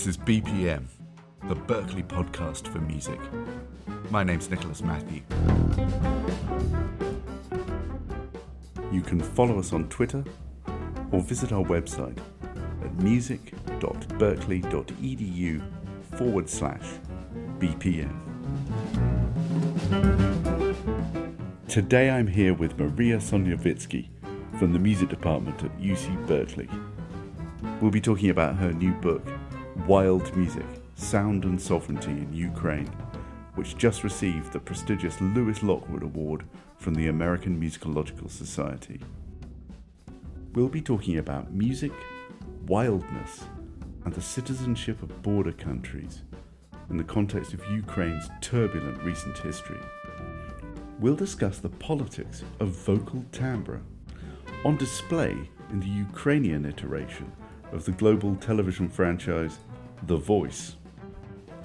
This is BPM, the Berkeley podcast for music. My name's Nicholas Mathew. You can follow us on Twitter or visit our website at music.berkeley.edu forward slash BPM. Today I'm here with Maria Sonevytsky from the music department at UC Berkeley. We'll be talking about her new book, Wild Music Sound and Sovereignty in Ukraine, which just received the prestigious Lewis Lockwood Award from the American Musicological Society. We'll be talking about music, wildness, and the citizenship of border countries in the context of Ukraine's turbulent recent history. We'll discuss the politics of vocal timbre on display in the Ukrainian iteration of the global television franchise The Voice.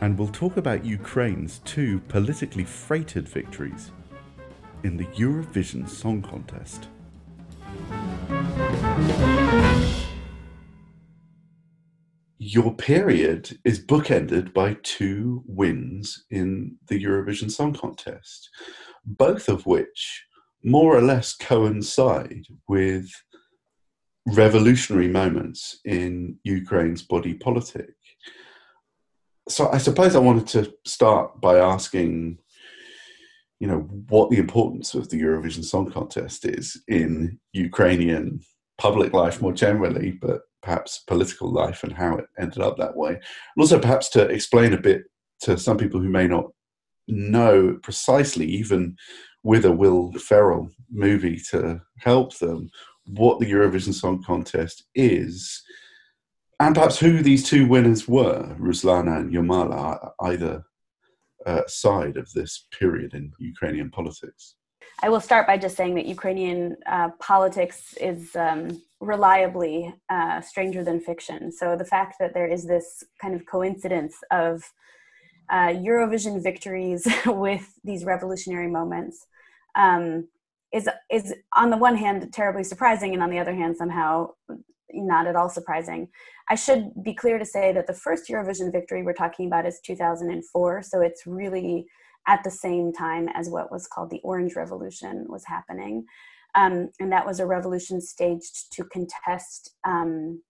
And we'll talk about Ukraine's two politically freighted victories in the Eurovision Song Contest. Your period is bookended by two wins in the Eurovision Song Contest, both of which more or less coincide with revolutionary moments in Ukraine's body politic. So I suppose I wanted to start by asking, you know, what the importance of the Eurovision Song Contest is in Ukrainian public life more generally, but perhaps political life and how it ended up that way. And also perhaps to explain a bit to some people who may not know precisely, even with a Will Ferrell movie to help them, what the Eurovision Song Contest is, and perhaps who these two winners were, Ruslana and Jamala, either uh, side of this period in Ukrainian politics. I will start by just saying that Ukrainian uh, politics is um, reliably uh, stranger than fiction. So the fact that there is this kind of coincidence of uh, Eurovision victories with these revolutionary moments um, is is on the one hand terribly surprising and on the other hand somehow not at all surprising. I should be clear to say that the first eurovision victory we're talking about is 2004 so it's really at the same time as what was called the orange revolution was happening. Um, and that was a revolution staged to contest um,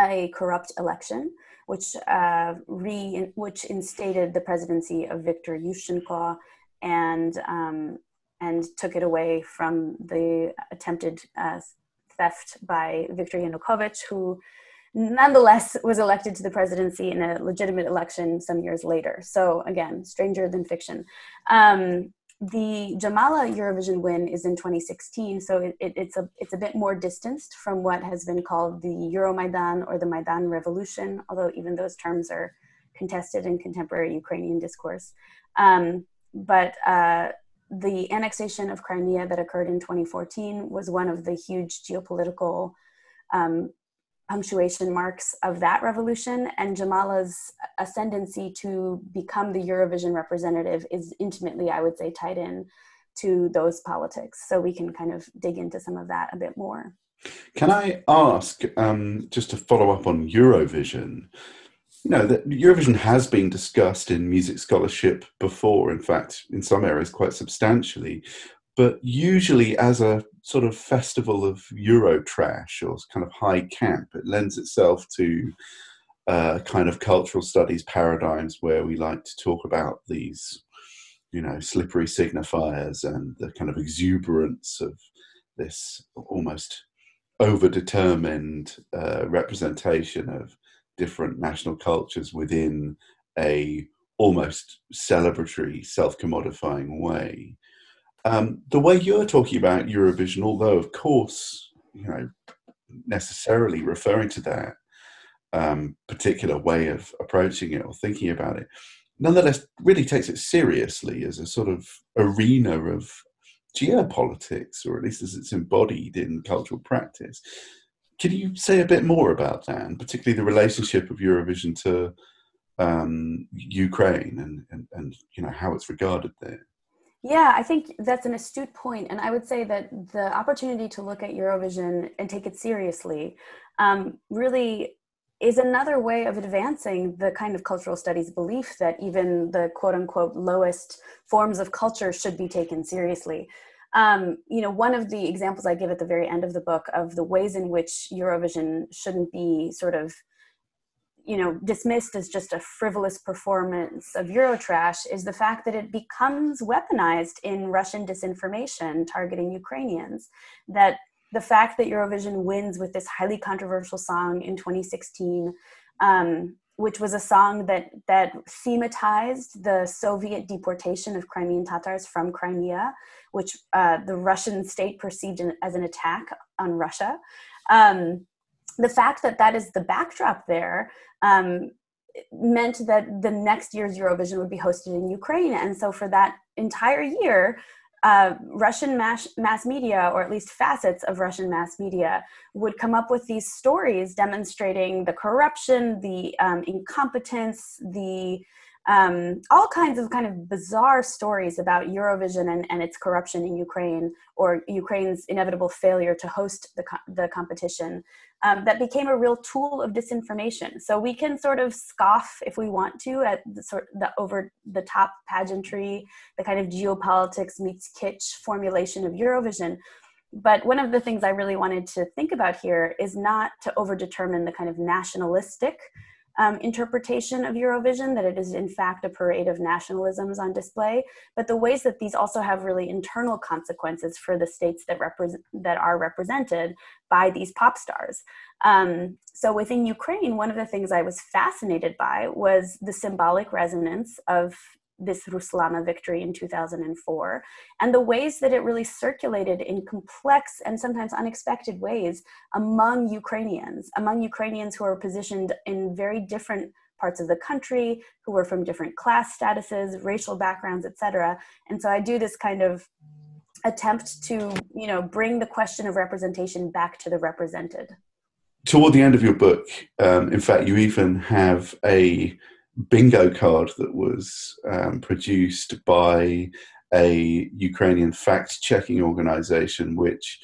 a corrupt election which uh, re which instated the presidency of Viktor Yushchenko and um, and took it away from the attempted uh, theft by Viktor Yanukovych, who nonetheless was elected to the presidency in a legitimate election some years later. So again, stranger than fiction. Um, the Jamala Eurovision win is in 2016, so it, it, it's a it's a bit more distanced from what has been called the Euromaidan or the Maidan Revolution, although even those terms are contested in contemporary Ukrainian discourse. Um, but uh, the annexation of Crimea that occurred in 2014 was one of the huge geopolitical um, punctuation marks of that revolution. And Jamala's ascendancy to become the Eurovision representative is intimately, I would say, tied in to those politics. So we can kind of dig into some of that a bit more. Can I ask, um, just to follow up on Eurovision, you know that Eurovision has been discussed in music scholarship before. In fact, in some areas, quite substantially. But usually, as a sort of festival of Euro trash or kind of high camp, it lends itself to uh, kind of cultural studies paradigms where we like to talk about these, you know, slippery signifiers and the kind of exuberance of this almost overdetermined uh, representation of different national cultures within a almost celebratory, self-commodifying way. Um, the way you're talking about Eurovision, although of course, you know, necessarily referring to that um, particular way of approaching it or thinking about it, nonetheless really takes it seriously as a sort of arena of geopolitics, or at least as it's embodied in cultural practice. Can you say a bit more about that, and particularly the relationship of Eurovision to um, Ukraine and, and, and you know how it's regarded there? Yeah, I think that's an astute point, and I would say that the opportunity to look at Eurovision and take it seriously um, really is another way of advancing the kind of cultural studies belief that even the quote unquote lowest forms of culture should be taken seriously. Um, you know, one of the examples I give at the very end of the book of the ways in which Eurovision shouldn't be sort of you know dismissed as just a frivolous performance of Eurotrash is the fact that it becomes weaponized in Russian disinformation targeting Ukrainians. That the fact that Eurovision wins with this highly controversial song in 2016, um, which was a song that that thematized the Soviet deportation of Crimean Tatars from Crimea, which uh, the Russian state perceived as an attack on Russia. Um, the fact that that is the backdrop there um, meant that the next year's Eurovision would be hosted in Ukraine. And so for that entire year, uh, Russian mass, mass media, or at least facets of Russian mass media, would come up with these stories demonstrating the corruption, the um, incompetence, the um, all kinds of kind of bizarre stories about Eurovision and, and its corruption in Ukraine or Ukraine's inevitable failure to host the, co- the competition um, that became a real tool of disinformation. So we can sort of scoff if we want to at the sort the over the top pageantry, the kind of geopolitics meets kitsch formulation of Eurovision. But one of the things I really wanted to think about here is not to overdetermine the kind of nationalistic um, interpretation of Eurovision, that it is in fact a parade of nationalisms on display, but the ways that these also have really internal consequences for the states that represent that are represented by these pop stars. Um, so within Ukraine, one of the things I was fascinated by was the symbolic resonance of this Ruslana victory in 2004, and the ways that it really circulated in complex and sometimes unexpected ways among Ukrainians, among Ukrainians who are positioned in very different parts of the country, who were from different class statuses, racial backgrounds, etc. And so I do this kind of attempt to, you know, bring the question of representation back to the represented. Toward the end of your book, um, in fact, you even have a bingo card that was um, produced by a Ukrainian fact checking organization, which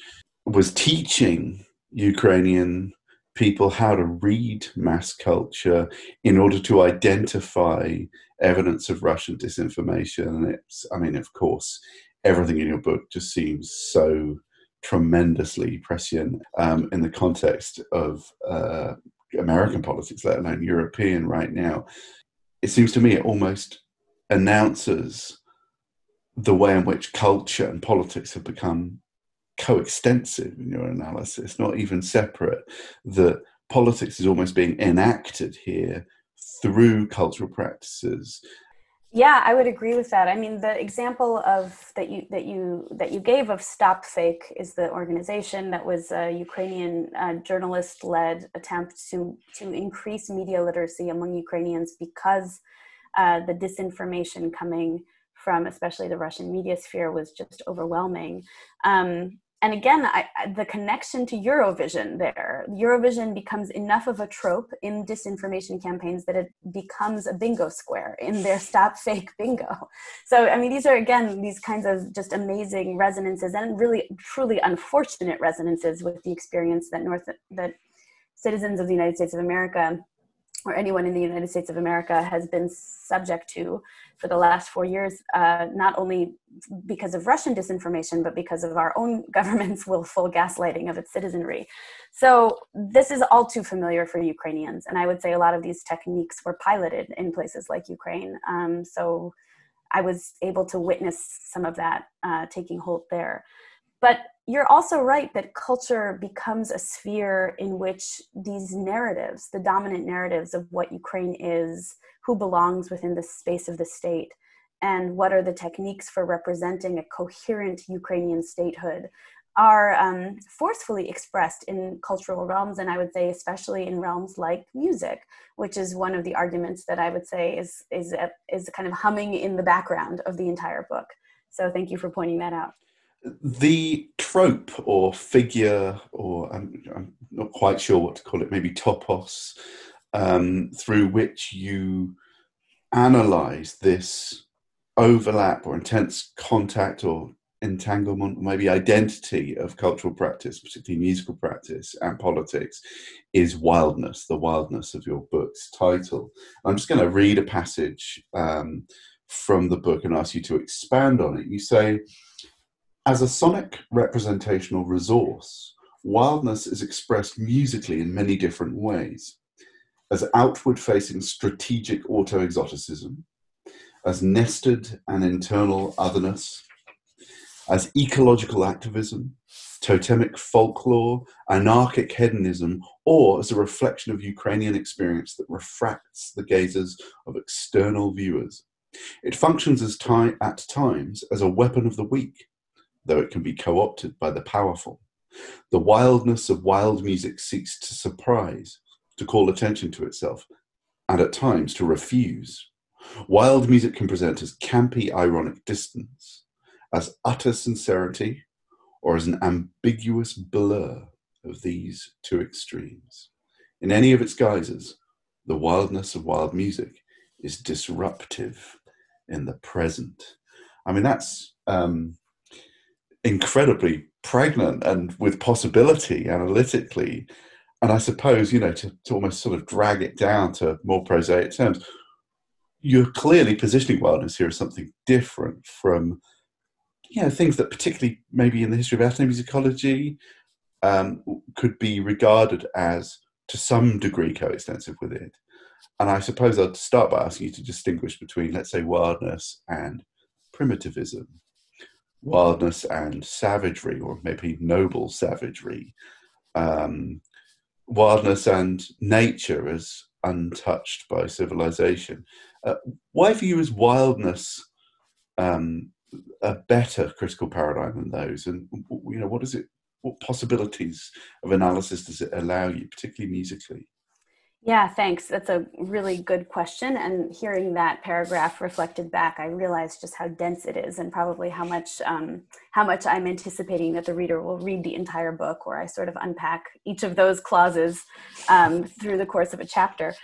was teaching Ukrainian people how to read mass culture in order to identify evidence of Russian disinformation. And it's, I mean, of course, everything in your book just seems so tremendously prescient um, in the context of uh, American politics, let alone European right now it seems to me it almost announces the way in which culture and politics have become coextensive in your analysis, not even separate. That politics is almost being enacted here through cultural practices. Yeah, I would agree with that. I mean, the example of that you that you that you gave of Stop Fake is the organization that was a Ukrainian uh, journalist-led attempt to to increase media literacy among Ukrainians because uh, the disinformation coming from especially the Russian media sphere was just overwhelming. Um, and again I, the connection to eurovision there. Eurovision becomes enough of a trope in disinformation campaigns that it becomes a bingo square in their stop fake bingo. So i mean these are again these kinds of just amazing resonances and really truly unfortunate resonances with the experience that north that citizens of the united states of america or anyone in the United States of America has been subject to for the last four years, uh, not only because of Russian disinformation, but because of our own government's willful gaslighting of its citizenry. So, this is all too familiar for Ukrainians. And I would say a lot of these techniques were piloted in places like Ukraine. Um, so, I was able to witness some of that uh, taking hold there. But you're also right that culture becomes a sphere in which these narratives, the dominant narratives of what Ukraine is, who belongs within the space of the state, and what are the techniques for representing a coherent Ukrainian statehood, are um, forcefully expressed in cultural realms, and I would say especially in realms like music, which is one of the arguments that I would say is is is kind of humming in the background of the entire book. So thank you for pointing that out the trope or figure, or I'm, I'm, not quite sure what to call it, maybe topos, um, through which you analyze this overlap or intense contact or entanglement, maybe identity of cultural practice, particularly musical practice and politics, is wildness, the wildness of your book's title. I'm just going to read a passage um, from the book and ask you to expand on it. You say, as a sonic representational resource, wildness is expressed musically in many different ways. As outward facing strategic auto exoticism, as nested and internal otherness, as ecological activism, totemic folklore, anarchic hedonism, or as a reflection of Ukrainian experience that refracts the gazes of external viewers. It functions as ti- at times as a weapon of the weak, though it can be co opted by the powerful. The wildness of wild music seeks to surprise, to call attention to itself, and at times to refuse. Wild music can present as campy, ironic distance, as utter sincerity, or as an ambiguous blur of these two extremes. In any of its guises, the wildness of wild music is disruptive in the present. I mean, that's um, incredibly pregnant and with possibility analytically. And I suppose, you know, to, to almost sort of drag it down to more prosaic terms, you're clearly positioning wildness here as something different from you know things that particularly maybe in the history of ethnomusicology um, could be regarded as to some degree coextensive with it and i suppose i'd start by asking you to distinguish between let's say wildness and primitivism wildness and savagery or maybe noble savagery um, wildness and nature as untouched by civilization uh, why for you is wildness um, a better critical paradigm than those? And you know, what is it? What possibilities of analysis does it allow you, particularly musically? Yeah, thanks. That's a really good question. And hearing that paragraph reflected back, I realized just how dense it is, and probably how much um, how much I'm anticipating that the reader will read the entire book, where I sort of unpack each of those clauses um, through the course of a chapter.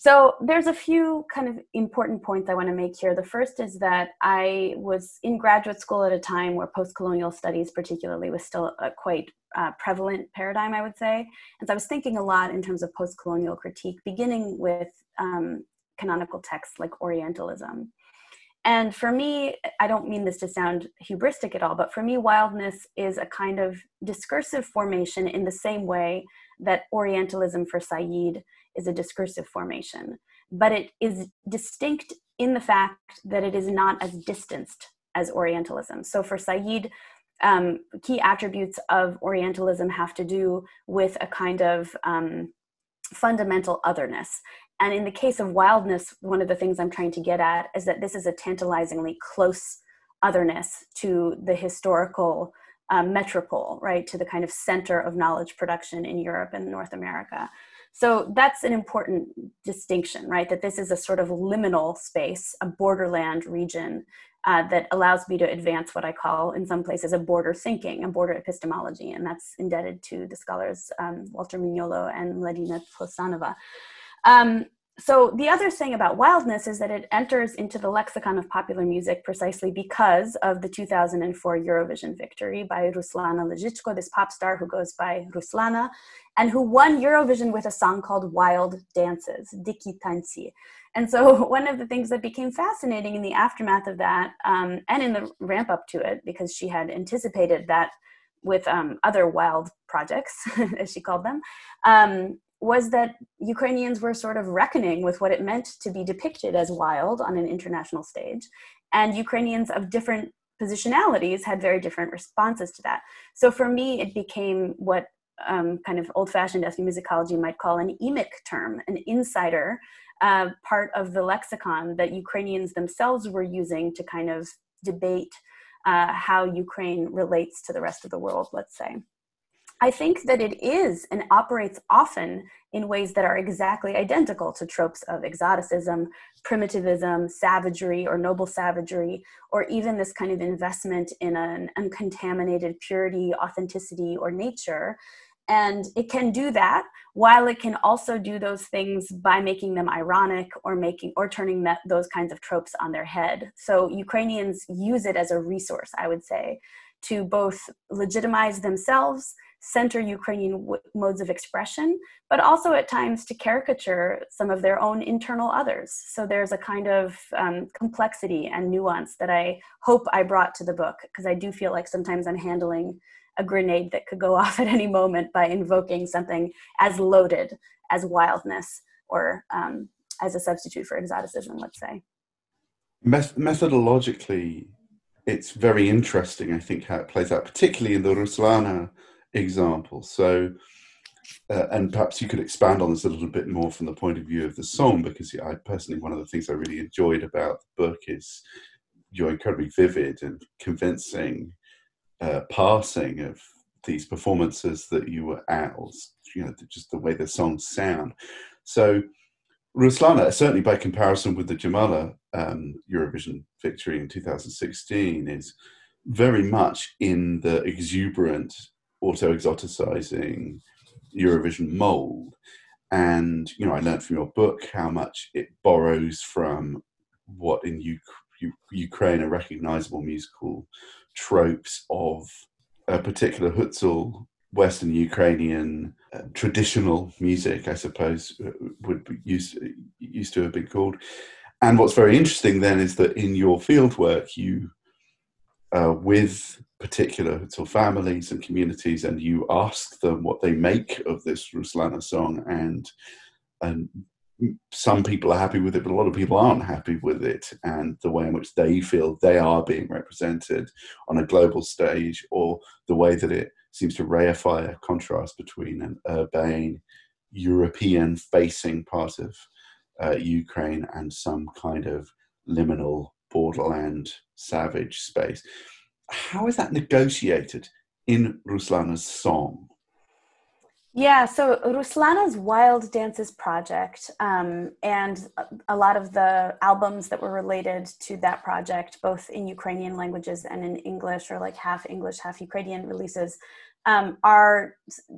So there's a few kind of important points I want to make here. The first is that I was in graduate school at a time where post-colonial studies, particularly, was still a quite uh, prevalent paradigm, I would say. And so I was thinking a lot in terms of post-colonial critique, beginning with um, canonical texts like Orientalism. And for me, I don't mean this to sound hubristic at all, but for me, wildness is a kind of discursive formation in the same way that Orientalism for Said is a discursive formation, but it is distinct in the fact that it is not as distanced as Orientalism. So for Said, um, key attributes of Orientalism have to do with a kind of um, fundamental otherness. And in the case of wildness, one of the things I'm trying to get at is that this is a tantalizingly close otherness to the historical um, metropole, right, to the kind of center of knowledge production in Europe and North America. So that's an important distinction, right? That this is a sort of liminal space, a borderland region uh, that allows me to advance what I call, in some places, a border thinking, a border epistemology, and that's indebted to the scholars um, Walter Mignolo and Madina Tlostanova. Um, so the other thing about wildness is that it enters into the lexicon of popular music precisely because of the 2004 Eurovision victory by Ruslana Lyzhychko, this pop star who goes by Ruslana, and who won Eurovision with a song called Wild Dances, Dyki Tantsi. And so one of the things that became fascinating in the aftermath of that, um, and in the ramp up to it, because she had anticipated that with um, other wild projects, as she called them, um, was that Ukrainians were sort of reckoning with what it meant to be depicted as wild on an international stage. And Ukrainians of different positionalities had very different responses to that. So for me, it became what um, kind of old fashioned ethnomusicology might call an emic term, an insider uh, part of the lexicon that Ukrainians themselves were using to kind of debate uh, how Ukraine relates to the rest of the world, let's say. I think that it is and operates often in ways that are exactly identical to tropes of exoticism, primitivism, savagery, or noble savagery, or even this kind of investment in an uncontaminated purity, authenticity, or nature. And it can do that while it can also do those things by making them ironic or making or turning that, those kinds of tropes on their head. So Ukrainians use it as a resource, I would say, to both legitimize themselves center Ukrainian w- modes of expression, but also at times to caricature some of their own internal others. So there's a kind of um, complexity and nuance that I hope I brought to the book, because I do feel like sometimes I'm handling a grenade that could go off at any moment by invoking something as loaded as wildness or um, as a substitute for exoticism, let's say. methodologically, it's very interesting, I think, how it plays out, particularly in the Ruslana example. So, uh, and perhaps you could expand on this a little bit more from the point of view of the song, because I personally, one of the things I really enjoyed about the book is your incredibly vivid and convincing uh, passing of these performances that you were at, or you know, just the way the songs sound. So, Ruslana, certainly by comparison with the Jamala um, Eurovision victory in 2016, is very much in the exuberant auto exoticizing Eurovision mold. And, you know, I learned from your book how much it borrows from what in U- Ukraine are recognizable musical tropes of a particular Hutzul, Western Ukrainian uh, traditional music, I suppose, uh, would be used, used to have been called. And what's very interesting then is that in your fieldwork, you, uh, with particular sort of families and communities and you ask them what they make of this Ruslana song and and some people are happy with it, but a lot of people aren't happy with it and the way in which they feel they are being represented on a global stage or the way that it seems to reify a contrast between an urbane European facing part of uh, Ukraine and some kind of liminal borderland savage space how is that negotiated in Ruslana's song? Yeah, so Ruslana's Wild Dances project um, and a lot of the albums that were related to that project, both in Ukrainian languages and in English, or like half English, half Ukrainian releases, um, are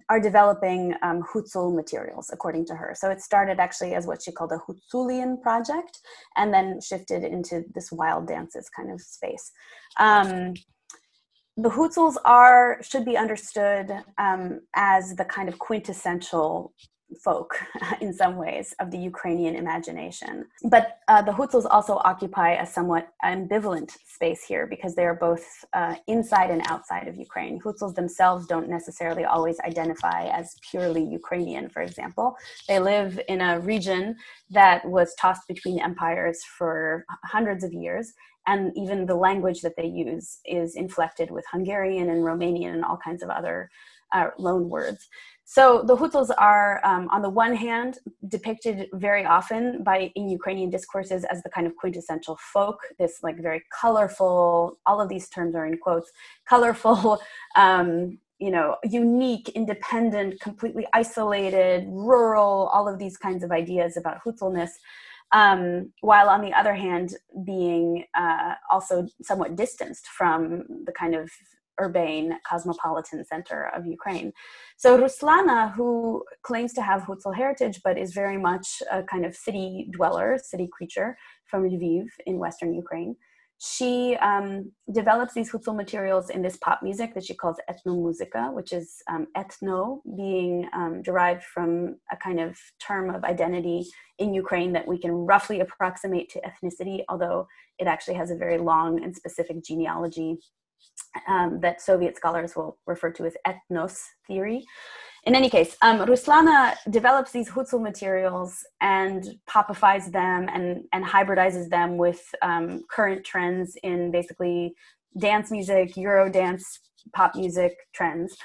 are developing um, Hutzul materials, according to her. So it started actually as what she called a Hutsulian project, and then shifted into this wild dances kind of space. Um, the Hutsuls are should be understood um, as the kind of quintessential folk in some ways of the Ukrainian imagination. But uh, the Hutsuls also occupy a somewhat ambivalent space here because they are both uh, inside and outside of Ukraine. Hutsuls themselves don't necessarily always identify as purely Ukrainian, for example. They live in a region that was tossed between empires for hundreds of years and even the language that they use is inflected with Hungarian and Romanian and all kinds of other uh, loan words. So the Hutsuls are, um, on the one hand, depicted very often by in Ukrainian discourses as the kind of quintessential folk. This like very colorful. All of these terms are in quotes. Colorful, um, you know, unique, independent, completely isolated, rural. All of these kinds of ideas about Hutsulness um, while on the other hand being uh, also somewhat distanced from the kind of urbane cosmopolitan center of Ukraine. So Ruslana, who claims to have Hutzul heritage but is very much a kind of city dweller, city creature from Lviv in western Ukraine, she um, develops these Hutzul materials in this pop music that she calls ethnomusica, which is um, ethno being um, derived from a kind of term of identity in Ukraine that we can roughly approximate to ethnicity, although it actually has a very long and specific genealogy um, that Soviet scholars will refer to as ethnos theory. In any case, um, Ruslana develops these Hutzul materials and popifies them and, and hybridizes them with um, current trends in basically dance music, Euro dance, pop music trends.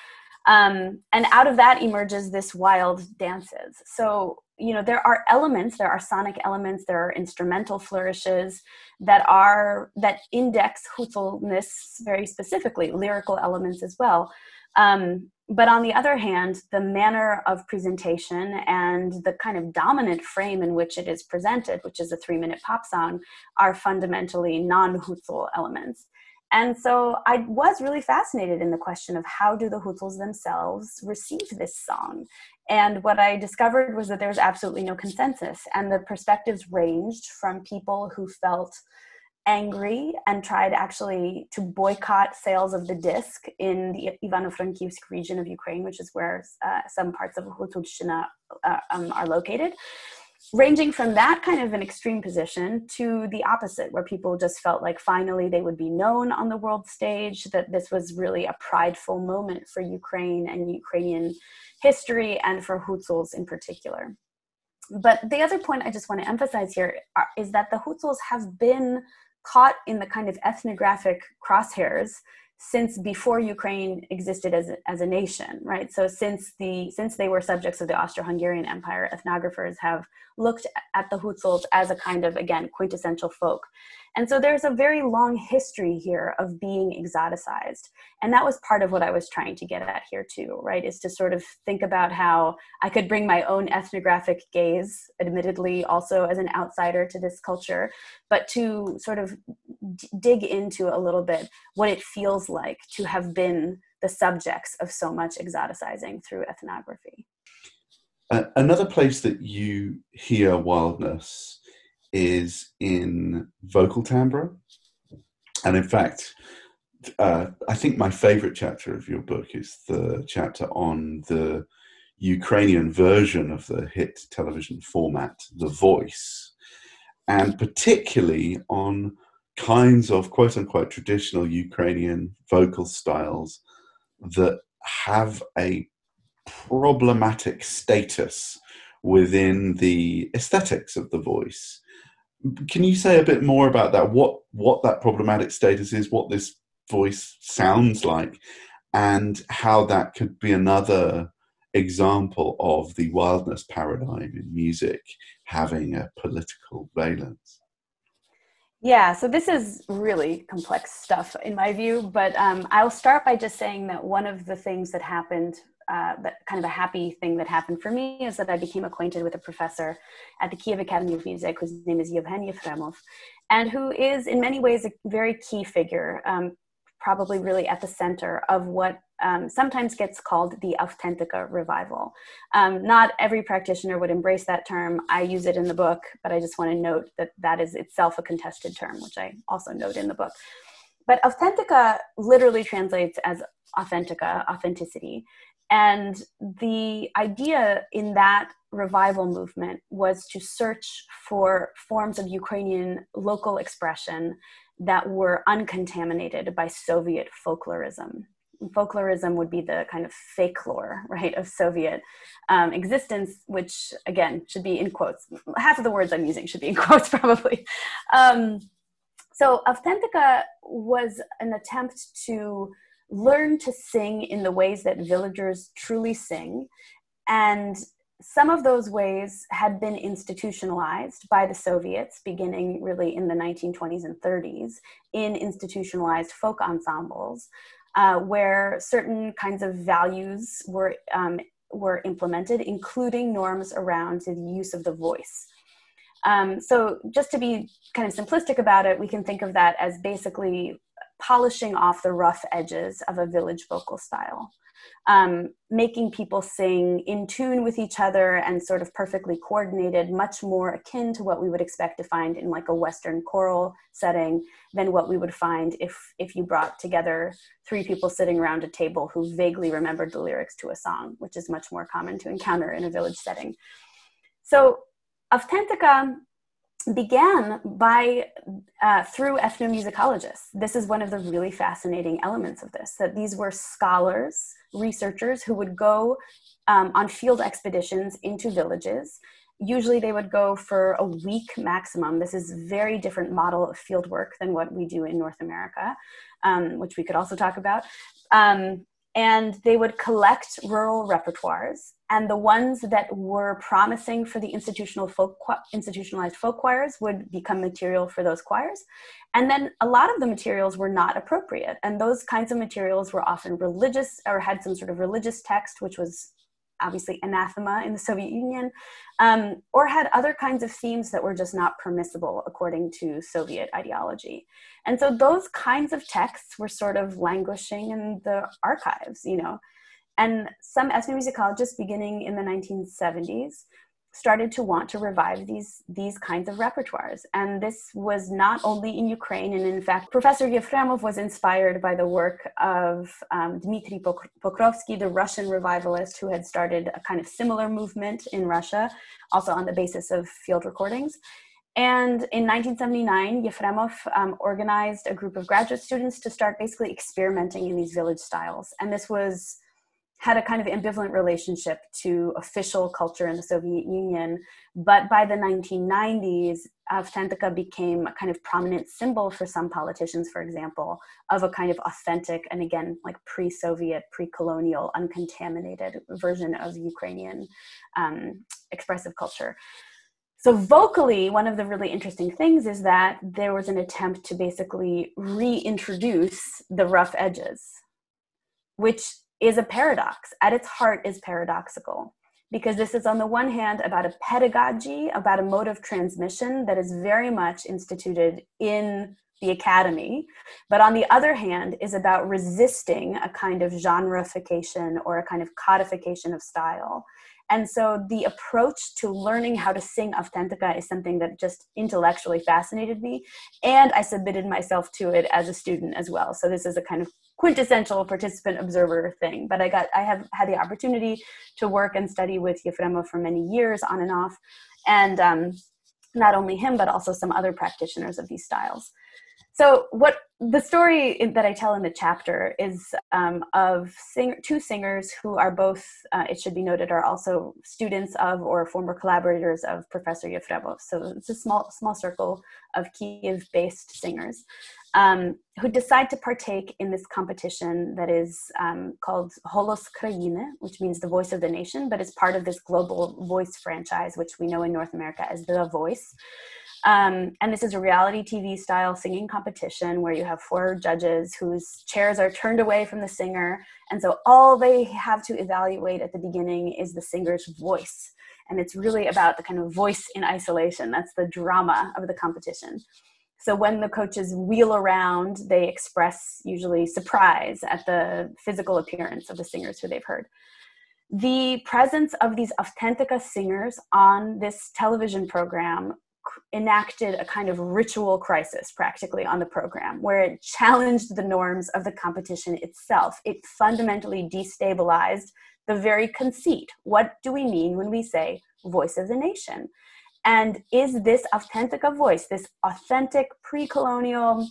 Um, and out of that emerges this wild dances. So, you know, there are elements, there are sonic elements, there are instrumental flourishes that are, that index Hutzulness very specifically, lyrical elements as well. Um, but on the other hand, the manner of presentation and the kind of dominant frame in which it is presented, which is a three minute pop song, are fundamentally non Hutzul elements. And so I was really fascinated in the question of how do the Hutsuls themselves receive this song? And what I discovered was that there was absolutely no consensus, and the perspectives ranged from people who felt angry and tried actually to boycott sales of the disc in the Ivano-Frankivsk region of Ukraine, which is where uh, some parts of Hutushina uh, um, are located ranging from that kind of an extreme position to the opposite, where people just felt like finally they would be known on the world stage, that this was really a prideful moment for Ukraine and Ukrainian history and for Hutsuls in particular. But the other point I just want to emphasize here is that the Hutsuls have been caught in the kind of ethnographic crosshairs since before Ukraine existed as a, as a nation, right? So since the since they were subjects of the Austro-Hungarian Empire, ethnographers have looked at the Hutsuls as a kind of again quintessential folk, and so there's a very long history here of being exoticized, and that was part of what I was trying to get at here too, right? Is to sort of think about how I could bring my own ethnographic gaze, admittedly also as an outsider to this culture, but to sort of d- dig into a little bit what it feels like to have been the subjects of so much exoticizing through ethnography. Uh, another place that you hear wildness is in vocal timbre. And in fact, uh, I think my favorite chapter of your book is the chapter on the Ukrainian version of the hit television format, The Voice, and particularly on kinds of quote unquote traditional Ukrainian vocal styles that have a problematic status within the aesthetics of the voice. Can you say a bit more about that? What what that problematic status is, what this voice sounds like, and how that could be another example of the wildness paradigm in music having a political valence? Yeah, so this is really complex stuff in my view, but um, I'll start by just saying that one of the things that happened, uh, that kind of a happy thing that happened for me, is that I became acquainted with a professor at the Kiev Academy of Music whose name is Yevhen Yefremov, and who is in many ways a very key figure, um, probably really at the center of what um, sometimes gets called the Authentica revival. Um, not every practitioner would embrace that term. I use it in the book, but I just want to note that that is itself a contested term, which I also note in the book. But Authentica literally translates as authentica, authenticity. And the idea in that revival movement was to search for forms of Ukrainian local expression that were uncontaminated by Soviet folklorism folklorism would be the kind of fake lore, right, of Soviet um, existence, which again should be in quotes. Half of the words I'm using should be in quotes, probably. Um, so, Authentica was an attempt to learn to sing in the ways that villagers truly sing. And some of those ways had been institutionalized by the Soviets beginning really in the 1920s and 30s in institutionalized folk ensembles uh, where certain kinds of values were um, were implemented, including norms around the use of the voice. Um, so, just to be kind of simplistic about it, we can think of that as basically polishing off the rough edges of a village vocal style um, making people sing in tune with each other and sort of perfectly coordinated, much more akin to what we would expect to find in like a Western choral setting than what we would find if if you brought together three people sitting around a table who vaguely remembered the lyrics to a song, which is much more common to encounter in a village setting. So Authentica began by uh, through ethnomusicologists. This is one of the really fascinating elements of this. That these were scholars, researchers who would go um, on field expeditions into villages. Usually, they would go for a week maximum. This is very different model of field work than what we do in North America, um, which we could also talk about. Um, and they would collect rural repertoires and the ones that were promising for the institutional folk institutionalized folk choirs would become material for those choirs. And then a lot of the materials were not appropriate and those kinds of materials were often religious or had some sort of religious text which was obviously anathema in the Soviet Union, um, or had other kinds of themes that were just not permissible according to Soviet ideology. And so those kinds of texts were sort of languishing in the archives, you know. And some ethnomusicologists beginning in the 1970s started to want to revive these these kinds of repertoires and this was not only in ukraine and in fact professor yefremov was inspired by the work of um, dmitry pokrovsky the russian revivalist who had started a kind of similar movement in russia also on the basis of field recordings and in 1979, Yefremov um, organized a group of graduate students to start basically experimenting in these village styles. And this was had a kind of ambivalent relationship to official culture in the Soviet Union. But by the 1990s, Autentika became a kind of prominent symbol for some politicians, for example, of a kind of authentic and again, like pre Soviet, pre colonial, uncontaminated version of Ukrainian um, expressive culture. So, vocally, one of the really interesting things is that there was an attempt to basically reintroduce the rough edges, which is a paradox. At its heart is paradoxical because this is on the one hand about a pedagogy, about a mode of transmission that is very much instituted in the academy, but on the other hand is about resisting a kind of genreification or a kind of codification of style and so the approach to learning how to sing Autentika is something that just intellectually fascinated me. And I submitted myself to it as a student as well. So this is a kind of quintessential participant observer thing. But I got I have had the opportunity to work and study with Yefremov for many years on and off. And um, not only him, but also some other practitioners of these styles. So, what the story that I tell in the chapter is um, of sing- two singers who are both, uh, it should be noted, are also students of or former collaborators of Professor Yefremov. So, it's a small, small circle of Kiev based singers um, who decide to partake in this competition that is um, called Holos Krainy, which means the voice of the nation, but it's part of this global voice franchise, which we know in North America as The Voice. Um, and this is a reality TV style singing competition where you have four judges whose chairs are turned away from the singer. And so all they have to evaluate at the beginning is the singer's voice. And it's really about the kind of voice in isolation. That's the drama of the competition. So when the coaches wheel around, they express usually surprise at the physical appearance of the singers who they've heard the presence of these Authentica singers on this television program enacted a kind of ritual crisis practically on the program where it challenged the norms of the competition itself. It fundamentally destabilized the very conceit. What do we mean when we say voice of the nation? And is this authentic a voice, this authentic pre colonial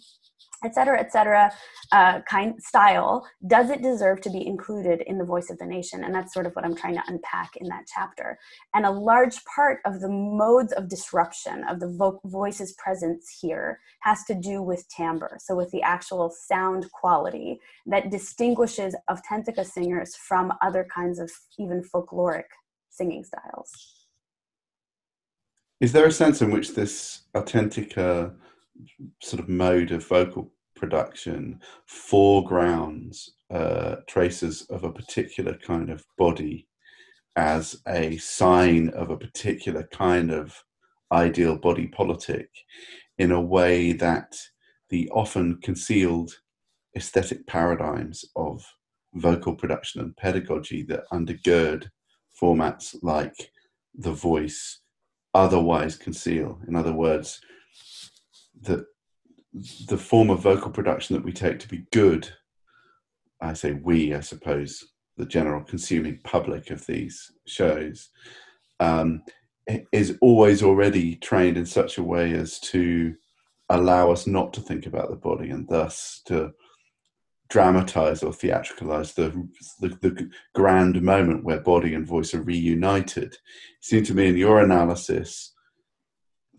et cetera, et cetera, uh, kind style, does it deserve to be included in the voice of the nation? And that's sort of what I'm trying to unpack in that chapter. And a large part of the modes of disruption of the vo- voice's presence here has to do with timbre, so with the actual sound quality that distinguishes Autentika singers from other kinds of even folkloric singing styles. Is there a sense in which this Autentika sort of mode of vocal production foregrounds uh, traces of a particular kind of body as a sign of a particular kind of ideal body politic in a way that the often concealed aesthetic paradigms of vocal production and pedagogy that undergird formats like the voice otherwise conceal. In other words, that the form of vocal production that we take to be good, I say we, I suppose, the general consuming public of these shows, um, is always already trained in such a way as to allow us not to think about the body and thus to dramatize or theatricalize the, the, the grand moment where body and voice are reunited. It seemed to me in your analysis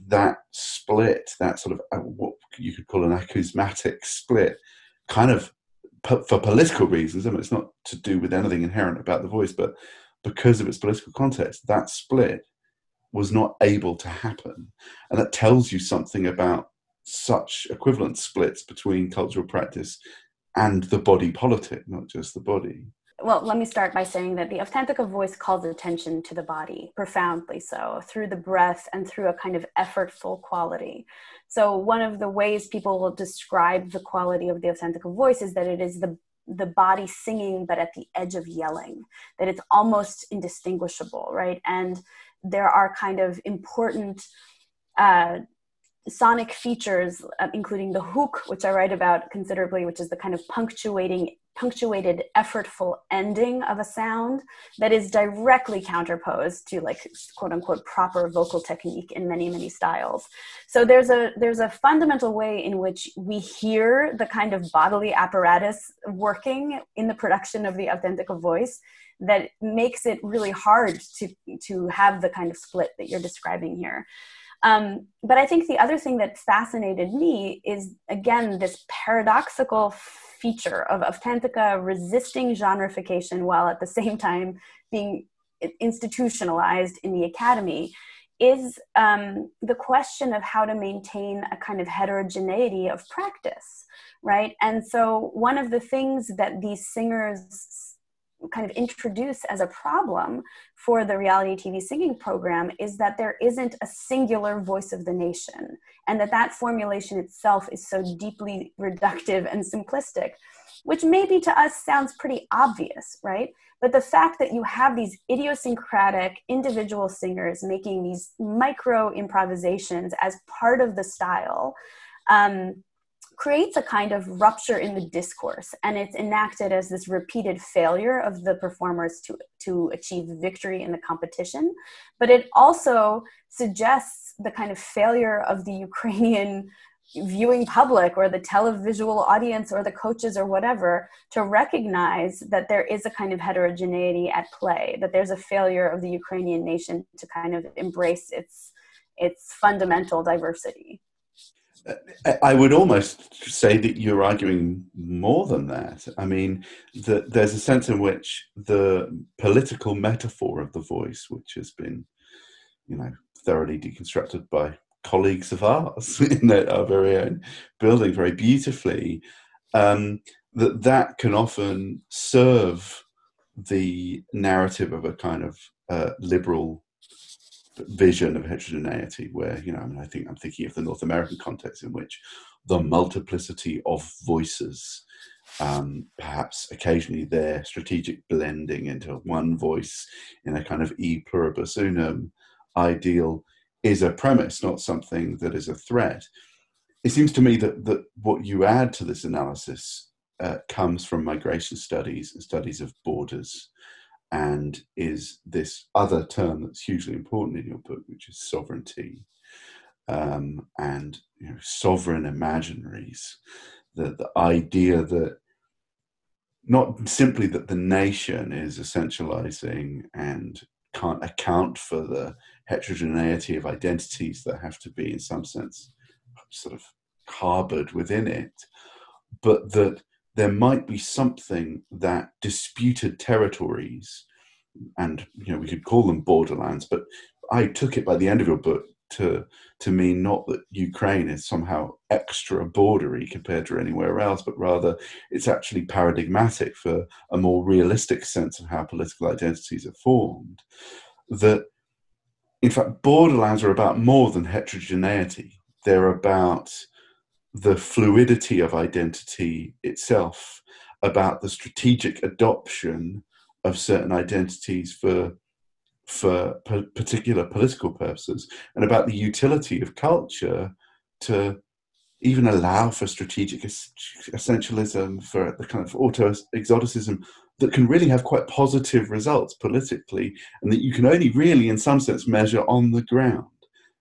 that split, that sort of uh, what you could call an acousmatic split, kind of for political reasons. I mean, it's not to do with anything inherent about the voice, but because of its political context, that split was not able to happen. And that tells you something about such equivalent splits between cultural practice and the body politic, not just the body well, let me start by saying that the authentic voice calls attention to the body, profoundly so, through the breath and through a kind of effortful quality. So, one of the ways people will describe the quality of the authentic voice is that it is the the body singing but at the edge of yelling that it's almost indistinguishable right and there are kind of important uh, sonic features, uh, including the hook, which I write about considerably, which is the kind of punctuating punctuated effortful ending of a sound that is directly counterposed to like quote unquote proper vocal technique in many many styles. So there's a there's a fundamental way in which we hear the kind of bodily apparatus working in the production of the authentic voice that makes it really hard to to have the kind of split that you're describing here um, but I think the other thing that fascinated me is, again, this paradoxical feature of avtentyka resisting genreification while at the same time being institutionalized in the academy is um, the question of how to maintain a kind of heterogeneity of practice, right? And so, one of the things that these singers kind of introduce as a problem for the reality TV singing program is that there isn't a singular voice of the nation, and that that formulation itself is so deeply reductive and simplistic, which maybe to us sounds pretty obvious, right? But the fact that you have these idiosyncratic individual singers making these micro improvisations as part of the style. Um, creates a kind of rupture in the discourse and it's enacted as this repeated failure of the performers to, to achieve victory in the competition. But it also suggests the kind of failure of the ukrainian viewing public or the televisual audience or the coaches or whatever to recognize that there is a kind of heterogeneity at play that there's a failure of the ukrainian nation to kind of embrace its its fundamental diversity I would almost say that you're arguing more than that. I mean, that there's a sense in which the political metaphor of the voice, which has been, you know, thoroughly deconstructed by colleagues of ours in our very own building very beautifully, um, that that can often serve the narrative of a kind of uh, liberal vision of heterogeneity where you know I, mean, I think i'm thinking of the north american context in which the multiplicity of voices um, perhaps occasionally their strategic blending into one voice in a kind of e pluribus unum ideal is a premise not something that is a threat. It seems to me that, that what you add to this analysis uh, comes from migration studies and studies of borders and is this other term that's hugely important in your book, which is sovereignty um, and you know, sovereign imaginaries. The, the idea that not simply that the nation is essentializing and can't account for the heterogeneity of identities that have to be, in some sense, sort of harbored within it, but that there might be something that disputed territories, and you know we could call them borderlands, but I took it by the end of your book to to mean not that Ukraine is somehow extra bordery compared to anywhere else, but rather it's actually paradigmatic for a more realistic sense of how political identities are formed. That in fact borderlands are about more than heterogeneity. They're about the fluidity of identity itself, about the strategic adoption of certain identities for for particular political purposes, and about the utility of culture to even allow for strategic essentialism, for the kind of auto exoticism that can really have quite positive results politically, and that you can only really, in some sense, measure on the ground.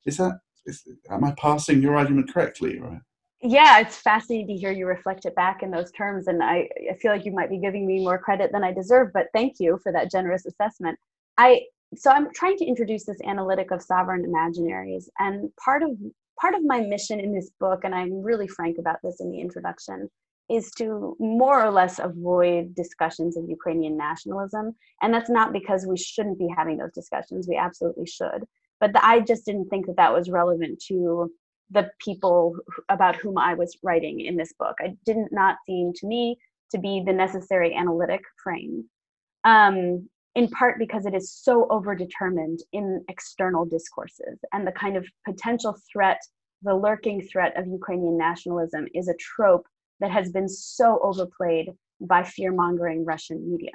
Is that is, am I passing your argument correctly? Right yeah it's fascinating to hear you reflect it back in those terms and I, I feel like you might be giving me more credit than i deserve but thank you for that generous assessment. I so i'm trying to introduce this analytic of sovereign imaginaries and part of part of my mission in this book and i'm really frank about this in the introduction is to more or less avoid discussions of ukrainian nationalism and that's not because we shouldn't be having those discussions we absolutely should but the, i just didn't think that that was relevant to the people about whom I was writing in this book. It did not seem to me to be the necessary analytic frame. um, in part because it is so overdetermined in external discourses and the kind of potential threat, the lurking threat of Ukrainian nationalism is a trope that has been so overplayed by fear mongering Russian media.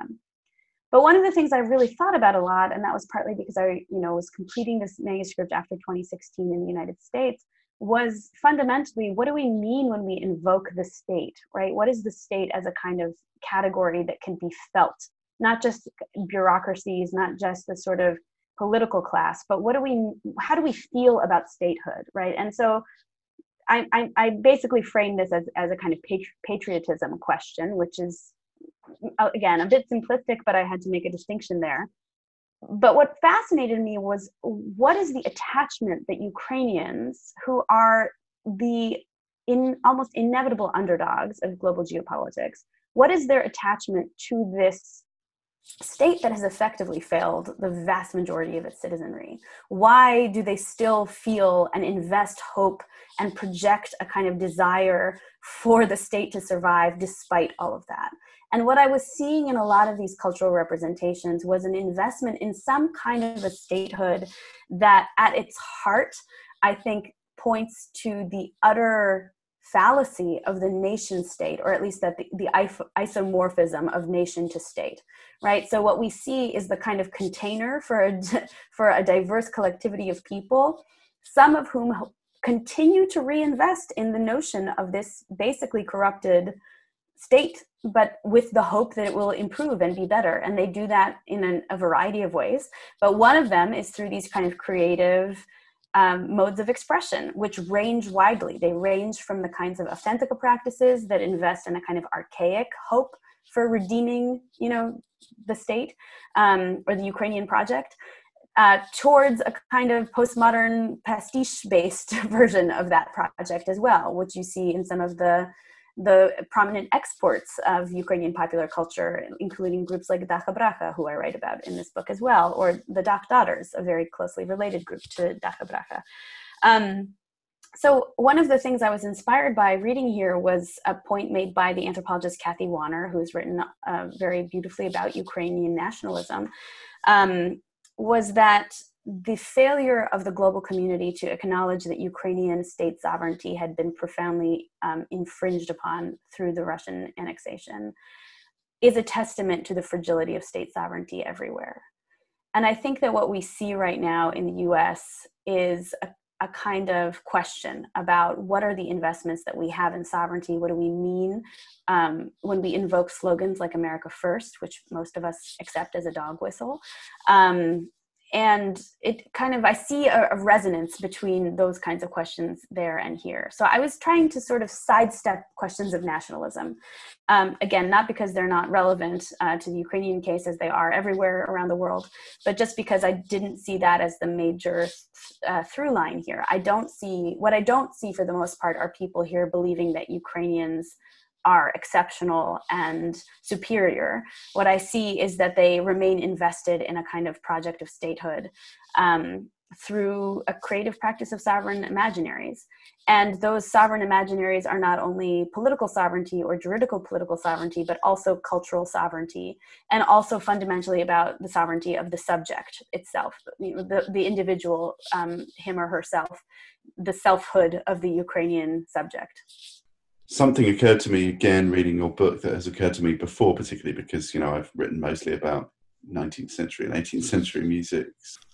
But one of the things I really thought about a lot, and that was partly because I, you know, was completing this manuscript after 2016 in the United States, was fundamentally what do we mean when we invoke the state, right? What is the state as a kind of category that can be felt, not just bureaucracies, not just the sort of political class, but what do we, how do we feel about statehood, right? And so I, I, I basically frame this as, as a kind of patri- patriotism question, which is uh, again a bit simplistic but i had to make a distinction there but what fascinated me was what is the attachment that ukrainians who are the in almost inevitable underdogs of global geopolitics what is their attachment to this state that has effectively failed the vast majority of its citizenry. Why do they still feel and invest hope and project a kind of desire for the state to survive despite all of that? And what I was seeing in a lot of these cultural representations was an investment in some kind of a statehood that, at its heart, I think points to the utter fallacy of the nation state, or at least that the, the isomorphism of nation to state, right? So what we see is the kind of container for a, for a diverse collectivity of people, some of whom continue to reinvest in the notion of this basically corrupted state but with the hope that it will improve and be better and they do that in an, a variety of ways but one of them is through these kind of creative um, modes of expression which range widely. They range from the kinds of authentic practices that invest in a kind of archaic hope for redeeming you know the state um, or the ukrainian project uh, towards a kind of postmodern pastiche based version of that project as well which you see in some of the the prominent exports of Ukrainian popular culture, including groups like DakhaBrakha, who I write about in this book as well, or the Dakh Daughters, a very closely related group to DakhaBrakha. Um, so one of the things I was inspired by reading here was a point made by the anthropologist Kathy Wanner, who's written uh, very beautifully about Ukrainian nationalism, um, was that the failure of the global community to acknowledge that Ukrainian state sovereignty had been profoundly um, infringed upon through the Russian annexation is a testament to the fragility of state sovereignty everywhere. And I think that what we see right now in the US is a, a kind of question about what are the investments that we have in sovereignty? What do we mean um, when we invoke slogans like America First, which most of us accept as a dog whistle? Um, and it kind of i see a, a, resonance between those kinds of questions there and here. So i was trying to sort of sidestep questions of nationalism. Um, again not because they're not relevant uh, to the ukrainian case as they are everywhere around the world but just because i didn't see that as the major uh, through line here. I don't see what i don't see for the most part are people here believing that ukrainians are exceptional and superior. What I see is that they remain invested in a kind of project of statehood um, through a creative practice of sovereign imaginaries. And those sovereign imaginaries are not only political sovereignty or juridical political sovereignty, but also cultural sovereignty, and also fundamentally about the sovereignty of the subject itself, the, the individual, um, him or herself, the selfhood of the Ukrainian subject something occurred to me again reading your book that has occurred to me before, particularly because you know I've written mostly about 19th century and 18th century music.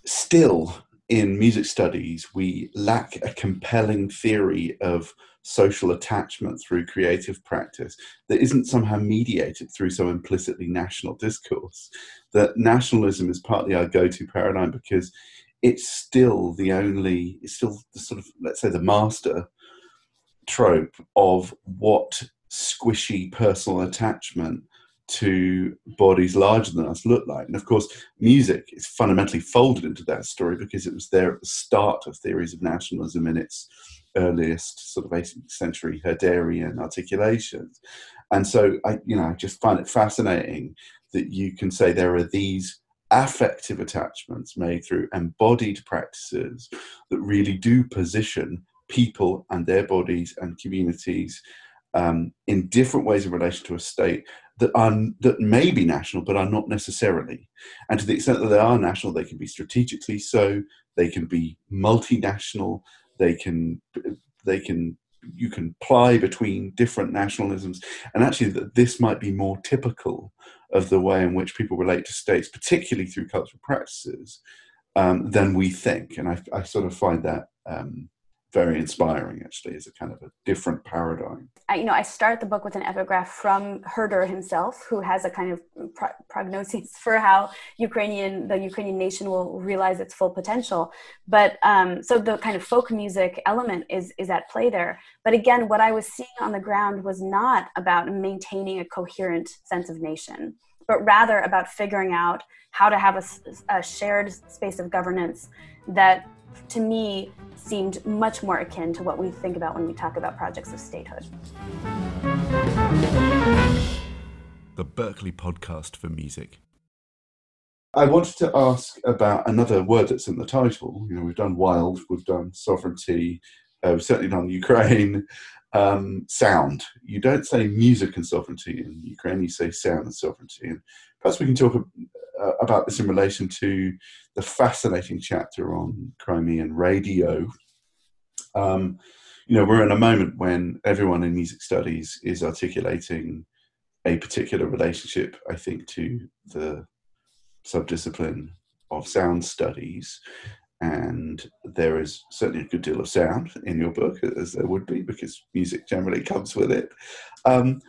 Still, in music studies, we lack a compelling theory of social attachment through creative practice that isn't somehow mediated through some implicitly national discourse. That nationalism is partly our go to paradigm because it's still the only, it's still the sort of, let's say, the master trope of what squishy personal attachment to bodies larger than us look like. And of course, music is fundamentally folded into that story because it was there at the start of theories of nationalism in its earliest sort of 18th century Herderian articulations. And so I, you know, I just find it fascinating that you can say there are these affective attachments made through embodied practices that really do position people and their bodies and communities um, in different ways in relation to a state that are that may be national but are not necessarily. And to the extent that they are national, they can be strategically so. They can be multinational. They can they can you can ply between different nationalisms, and actually that this might be more typical of the way in which people relate to states, particularly through cultural practices, um, than we think. And I, I, sort of find that um, very inspiring actually as a kind of a different paradigm. I, you know i start the book with an epigraph from herder himself who has a kind of pro- prognosis for how ukrainian the ukrainian nation will realize its full potential. But um, so the kind of folk music element is is at play there. But again what i was seeing on the ground was not about maintaining a coherent sense of nation but rather about figuring out how to have a, a shared space of governance that to me seemed much more akin to what we think about when we talk about projects of statehood. The Berkeley Podcast for Music. I wanted to ask about another word that's in the title. You know, we've done wild, we've done sovereignty, uh, we've certainly done Ukraine. Um, sound. You don't say music and sovereignty in Ukraine, you say sound and sovereignty. And perhaps we can talk uh, about this in relation to the fascinating chapter on Crimean radio. Um, you know, we're in a moment when everyone in music studies is articulating a particular relationship, I think, to the subdiscipline of sound studies. And there is certainly a good deal of sound in your book, as there would be, because music generally comes with it. Um,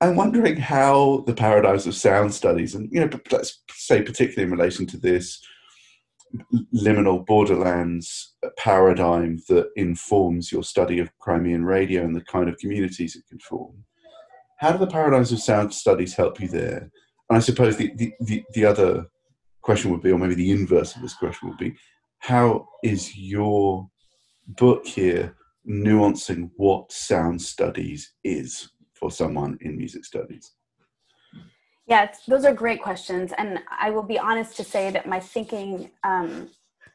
I'm wondering how the paradigms of sound studies, and you know, let's say particularly in relation to this liminal borderlands uh, paradigm that informs your study of Crimean radio and the kind of communities it can form. How do the paradigms of sound studies help you there? And I suppose the, the, the, the other question would be, or maybe the inverse of this question would be, how is your book here nuancing what sound studies is? For someone in music studies? Yeah, those are great questions, and I will be honest to say that my thinking um,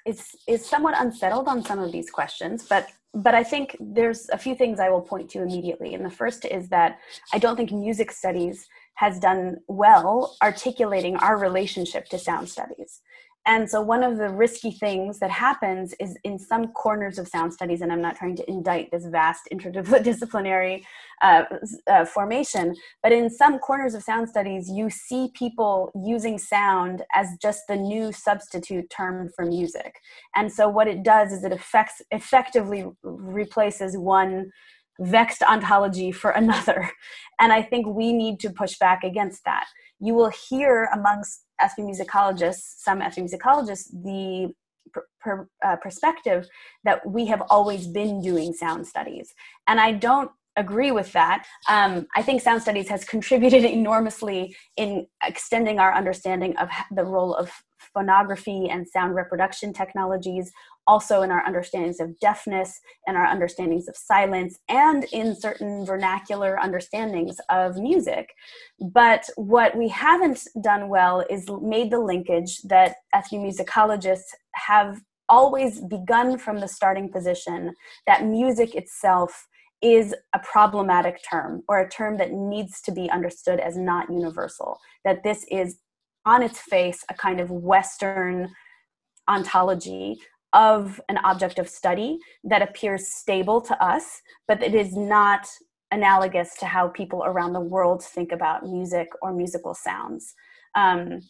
is is somewhat unsettled on some of these questions. But but I think there's a few things I will point to immediately. And the first is that I don't think music studies has done well articulating our relationship to sound studies. And so, one of the risky things that happens is in some corners of sound studies, and I'm not trying to indict this vast interdisciplinary uh, uh, formation, but in some corners of sound studies, you see people using sound as just the new substitute term for music. And so, what it does is it affects, effectively replaces one vexed ontology for another. And I think we need to push back against that. You will hear amongst ethnomusicologists, some ethnomusicologists, the per, per, uh, perspective that we have always been doing sound studies. And I don't agree with that. Um, I think sound studies has contributed enormously in extending our understanding of the role of phonography and sound reproduction technologies, also in our understandings of deafness and our understandings of silence, and in certain vernacular understandings of music. But what we haven't done well is made the linkage that ethnomusicologists have always begun from the starting position that music itself is a problematic term or a term that needs to be understood as not universal. That this is, on its face, a kind of Western ontology of an object of study that appears stable to us, but it is not analogous to how people around the world think about music or musical sounds. Um,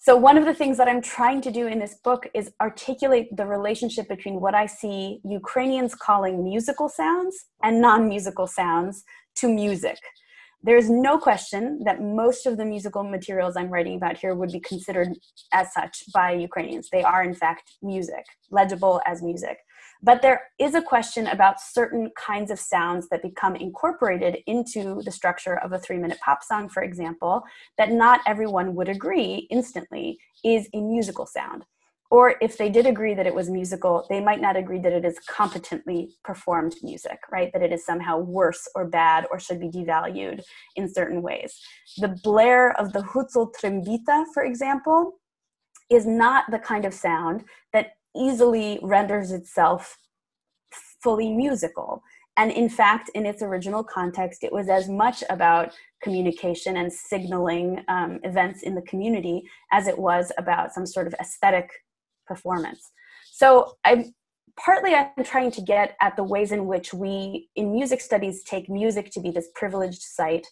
so, one of the things that I'm trying to do in this book is articulate the relationship between what I see Ukrainians calling musical sounds and non musical sounds to music. There's no question that most of the musical materials I'm writing about here would be considered as such by Ukrainians. They are, in fact, music, legible as music. But there is a question about certain kinds of sounds that become incorporated into the structure of a three minute pop song, for example, that not everyone would agree instantly is a musical sound. Or if they did agree that it was musical, they might not agree that it is competently performed music, right? That it is somehow worse or bad or should be devalued in certain ways. The blare of the Hutsul Trembita, for example, is not the kind of sound that easily renders itself fully musical. And in fact, in its original context, it was as much about communication and signaling um, events in the community as it was about some sort of aesthetic performance. So I'm partly I'm trying to get at the ways in which we in music studies take music to be this privileged site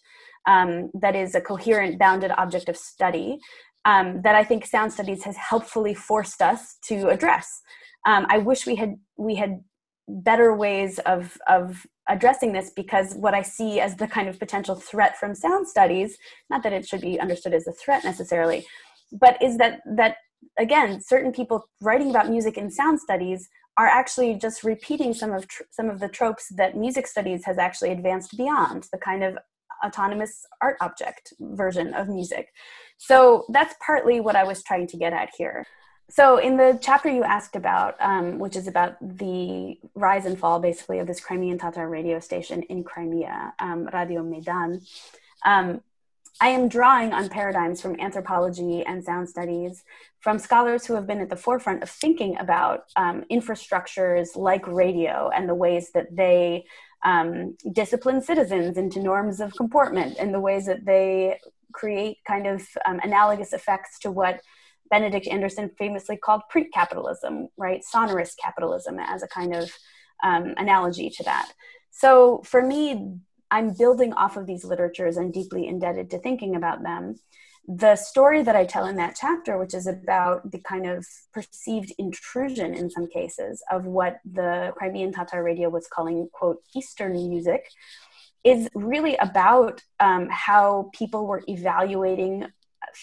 um, that is a coherent bounded object of study um, that I think sound studies has helpfully forced us to address. Um, I wish we had we had better ways of of addressing this because what I see as the kind of potential threat from sound studies, not that it should be understood as a threat necessarily, but is that that again certain people writing about music in sound studies are actually just repeating some of tr- some of the tropes that music studies has actually advanced beyond the kind of autonomous art object version of music. So that's partly what I was trying to get at here. So, in the chapter you asked about, um, which is about the rise and fall basically of this Crimean Tatar radio station in Crimea, um, Radio Meydan, um, I am drawing on paradigms from anthropology and sound studies from scholars who have been at the forefront of thinking about um, infrastructures like radio and the ways that they um, discipline citizens into norms of comportment and the ways that they create kind of um, analogous effects to what Benedict Anderson famously called print capitalism, right? Sonorous capitalism as a kind of um, analogy to that. So for me, I'm building off of these literatures. I'm deeply indebted to thinking about them. The story that I tell in that chapter, which is about the kind of perceived intrusion in some cases of what the Crimean Tatar radio was calling, quote, Eastern music, is really about um, how people were evaluating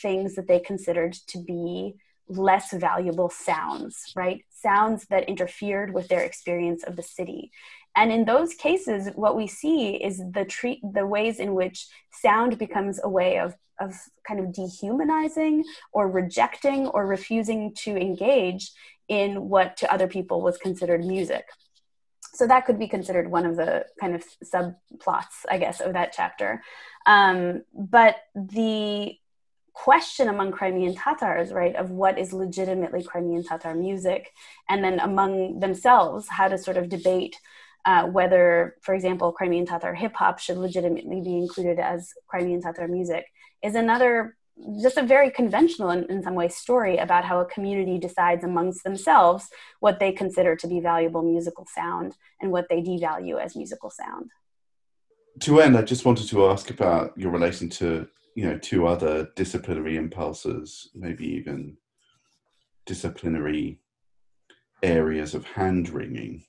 things that they considered to be less valuable sounds, right? Sounds that interfered with their experience of the city. And in those cases, what we see is the treat the ways in which sound becomes a way of of kind of dehumanizing or rejecting or refusing to engage in what to other people was considered music. So that could be considered one of the kind of subplots, I guess, of that chapter. Um, but the question among Crimean Tatars, right, of what is legitimately Crimean Tatar music, and then among themselves, how to sort of debate uh, whether, for example, Crimean Tatar hip hop should legitimately be included as Crimean Tatar music, is another just a very conventional in, in some ways story about how a community decides amongst themselves what they consider to be valuable musical sound and what they devalue as musical sound. To end i just wanted to ask about your relation to you know two other disciplinary impulses maybe even disciplinary areas of hand wringing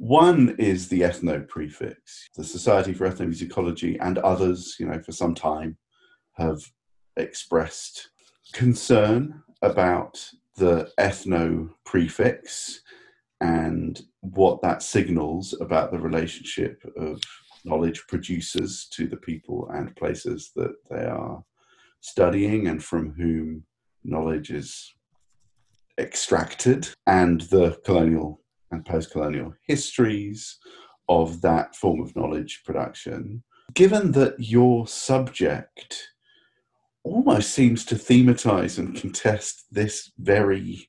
one is the ethno prefix the society for ethnomusicology and others you know for some time have expressed concern about the ethno prefix and what that signals about the relationship of knowledge producers to the people and places that they are studying and from whom knowledge is extracted, and the colonial and post colonial histories of that form of knowledge production. Given that your subject almost seems to thematize and contest this very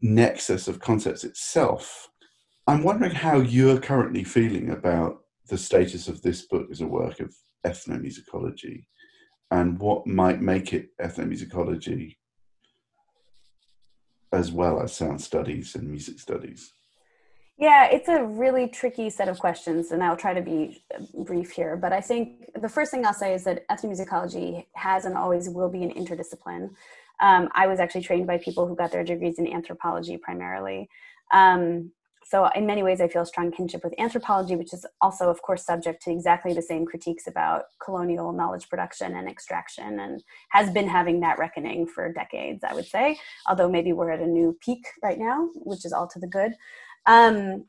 nexus of concepts itself, I'm wondering how you're currently feeling about the status of this book as a work of ethnomusicology and what might make it ethnomusicology as well as sound studies and music studies? Yeah, it's a really tricky set of questions, and I'll try to be brief here. But I think the first thing I'll say is that ethnomusicology has and always will be an interdiscipline. Um, I was actually trained by people who got their degrees in anthropology primarily. Um, so in many ways i feel a strong kinship with anthropology which is also of course subject to exactly the same critiques about colonial knowledge production and extraction and has been having that reckoning for decades i would say although maybe we're at a new peak right now which is all to the good. Um,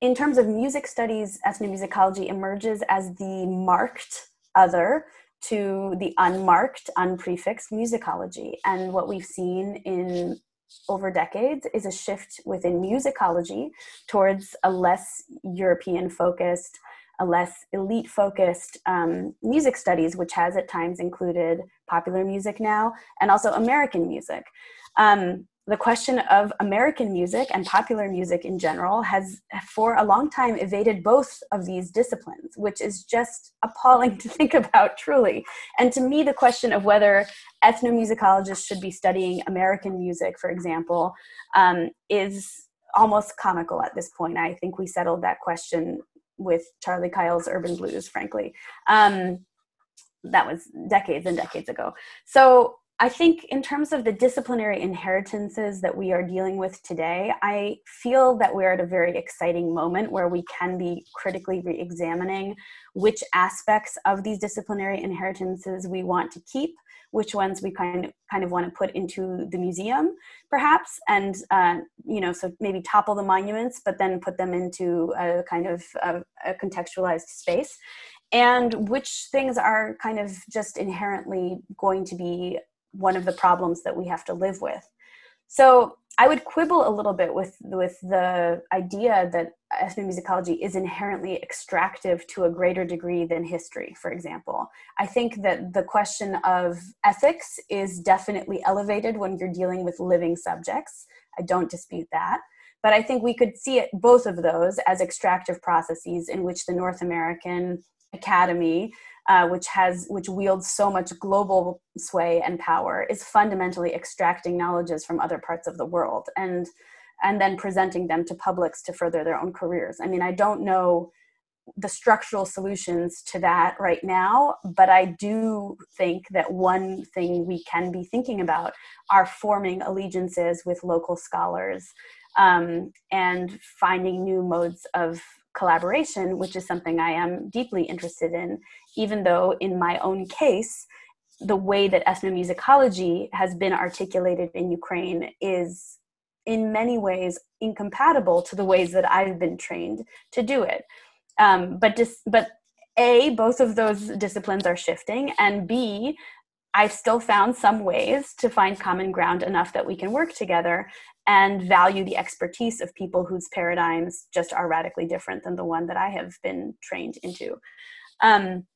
in terms of music studies ethnomusicology emerges as the marked other to the unmarked unprefixed musicology. And what we've seen in over decades is a shift within musicology towards a less European focused, a less elite focused um, music studies, which has at times included popular music now and also American music. Um, the question of American music and popular music in general has, for a long time, evaded both of these disciplines, which is just appalling to think about, truly. And to me, the question of whether ethnomusicologists should be studying American music, for example, um, is almost comical at this point. I think we settled that question with Charlie Keil's Urban Blues, frankly. Um, that was decades and decades ago. So I think, in terms of the disciplinary inheritances that we are dealing with today, I feel that we're at a very exciting moment where we can be critically re examining which aspects of these disciplinary inheritances we want to keep, which ones we kind of, kind of want to put into the museum, perhaps, and, uh, you know, so maybe topple the monuments, but then put them into a kind of a, a contextualized space. And which things are kind of just inherently going to be one of the problems that we have to live with. So I would quibble a little bit with with the idea that ethnomusicology is inherently extractive to a greater degree than history, for example. I think that the question of ethics is definitely elevated when you're dealing with living subjects. I don't dispute that. But I think we could see it, both of those as extractive processes in which the North American Academy uh, which has which wields so much global sway and power is fundamentally extracting knowledges from other parts of the world and and then presenting them to publics to further their own careers. I mean i don't know the structural solutions to that right now but i do think that one thing we can be thinking about are forming allegiances with local scholars um, and finding new modes of collaboration, which is something I am deeply interested in, even though in my own case, the way that ethnomusicology has been articulated in Ukraine is in many ways incompatible to the ways that I've been trained to do it. Um, but dis- but a both of those disciplines are shifting, and b I've still found some ways to find common ground enough that we can work together and value the expertise of people whose paradigms just are radically different than the one that I have been trained into. Um,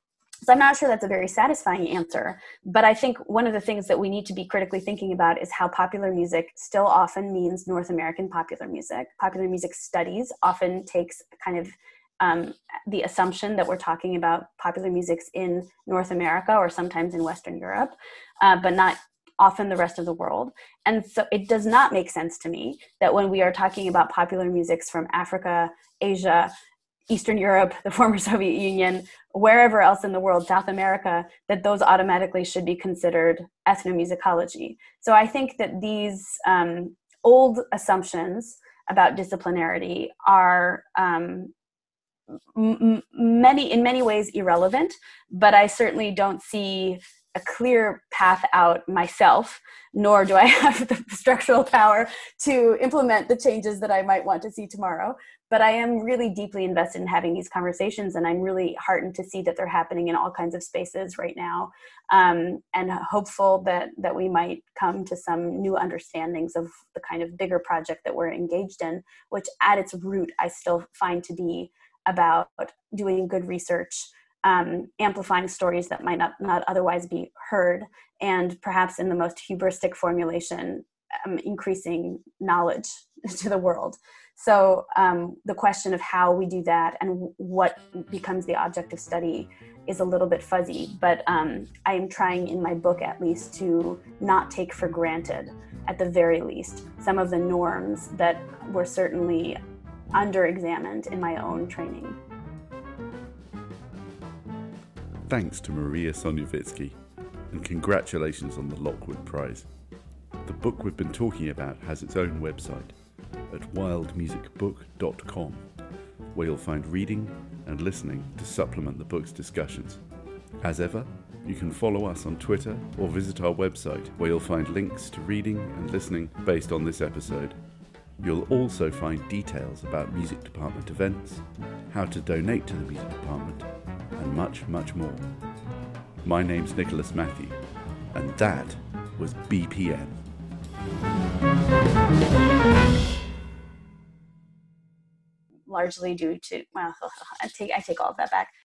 so I'm not sure that's a very satisfying answer, but I think one of the things that we need to be critically thinking about is how popular music still often means North American popular music. Popular music studies often takes kind of um, the assumption that we're talking about popular musics in North America or sometimes in Western Europe, uh, but not often the rest of the world. And so it does not make sense to me that when we are talking about popular musics from Africa, Asia, Eastern Europe, the former Soviet Union, wherever else in the world, South America, that those automatically should be considered ethnomusicology. So I think that these um, old assumptions about disciplinarity are um, m- many in many ways irrelevant but i certainly don't see a clear path out myself, nor do I have the structural power to implement the changes that I might want to see tomorrow. But I am really deeply invested in having these conversations, and I'm really heartened to see that they're happening in all kinds of spaces right now, um, and hopeful that that we might come to some new understandings of the kind of bigger project that we're engaged in, which at its root I still find to be about doing good research um, amplifying stories that might not, not otherwise be heard, and perhaps in the most hubristic formulation, um, increasing knowledge to the world. So, um, the question of how we do that and what becomes the object of study is a little bit fuzzy, but um, I am trying in my book at least to not take for granted, at the very least, some of the norms that were certainly under examined in my own training. Thanks to Maria Sonevytsky, and congratulations on the Lockwood Prize. The book we've been talking about has its own website at wildmusicbook.com, where you'll find reading and listening to supplement the book's discussions. As ever, you can follow us on Twitter or visit our website, where you'll find links to reading and listening based on this episode. You'll also find details about music department events, how to donate to the music department, and much, much more. My name's Nicholas Mathew, and that was BPM. Largely due to, well, I take, I take all of that back.